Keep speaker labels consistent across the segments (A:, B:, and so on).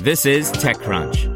A: This is TechCrunch.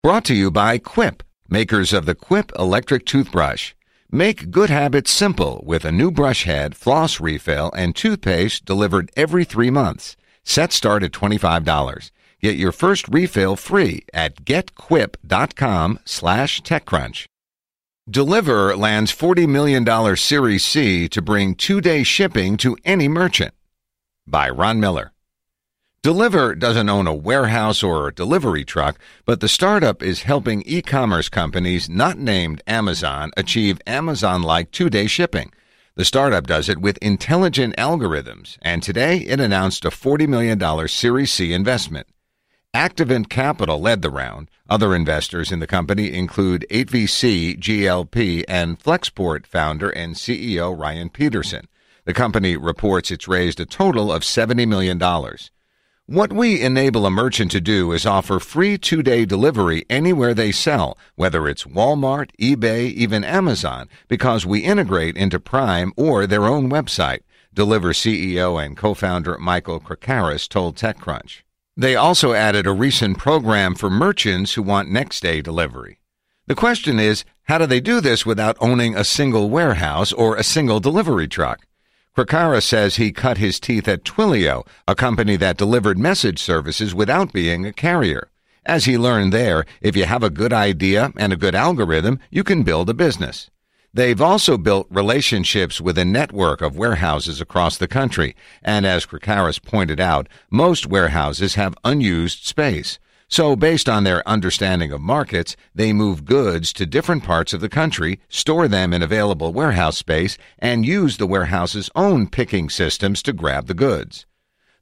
B: Brought to you by Quip, makers of the Quip electric toothbrush. Make good habits simple with a new brush head, floss refill, and toothpaste delivered every three months. Set start at $25. Get your first refill free at getquip.com slash techcrunch. Deliverr lands $40 million Series C to bring two-day shipping to any merchant. By Ron Miller. Deliverr doesn't own a warehouse or a delivery truck, but the startup is helping e-commerce companies not named Amazon achieve Amazon-like two-day shipping. The startup does it with intelligent algorithms, and today it announced a $40 million Series C investment. Activant Capital led the round. Other investors in the company include 8VC, GLP, and Flexport founder and CEO Ryan Peterson. The company reports it's raised a total of $70 million. What we enable a merchant to do is offer free two day delivery anywhere they sell, whether it's Walmart, eBay, even Amazon, because we integrate into Prime or their own website. Deliverr CEO and co founder Michael Krakaris told TechCrunch. They also added a recent program for merchants who want next day delivery. The question is, how do they do this without owning a single warehouse or a single delivery truck? Krakaris says he cut his teeth at Twilio, a company that delivered message services without being a carrier. As he learned there, if you have a good idea and a good algorithm, you can build a business. They've also built relationships with a network of warehouses across the country, and as Krakaris pointed out, most warehouses have unused space. So, based on their understanding of markets, they move goods to different parts of the country, store them in available warehouse space, and use the warehouse's own picking systems to grab the goods.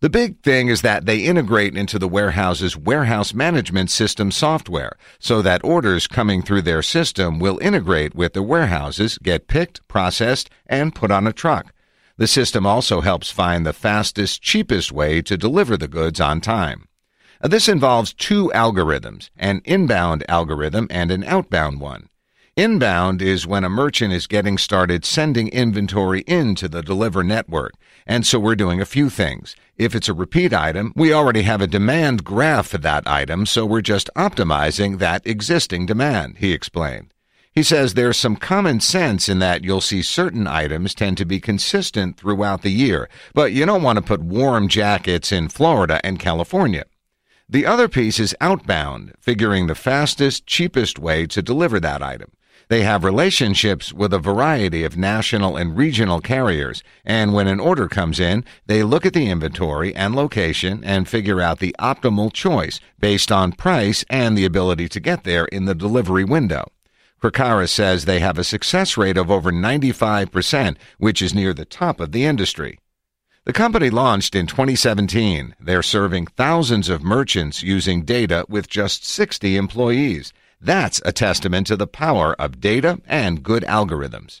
B: The big thing is that they integrate into the warehouse's warehouse management system software so that orders coming through their system will integrate with the warehouses, get picked, processed, and put on a truck. The system also helps find the fastest, cheapest way to deliver the goods on time. This involves two algorithms, an inbound algorithm and an outbound one. Inbound is when a merchant is getting started sending inventory into the Deliverr network. And so we're doing a few things. If it's a repeat item, we already have a demand graph for that item, so we're just optimizing that existing demand, he explained. He says there's some common sense in that you'll see certain items tend to be consistent throughout the year, but you don't want to put warm jackets in Florida and California. The other piece is outbound, figuring the fastest, cheapest way to deliver that item. They have relationships with a variety of national and regional carriers, and when an order comes in, they look at the inventory and location and figure out the optimal choice based on price and the ability to get there in the delivery window. Krakaris says they have a success rate of over 95%, which is near the top of the industry. The company launched in 2017. They're serving thousands of merchants using data with just 60 employees. That's a testament to the power of data and good algorithms.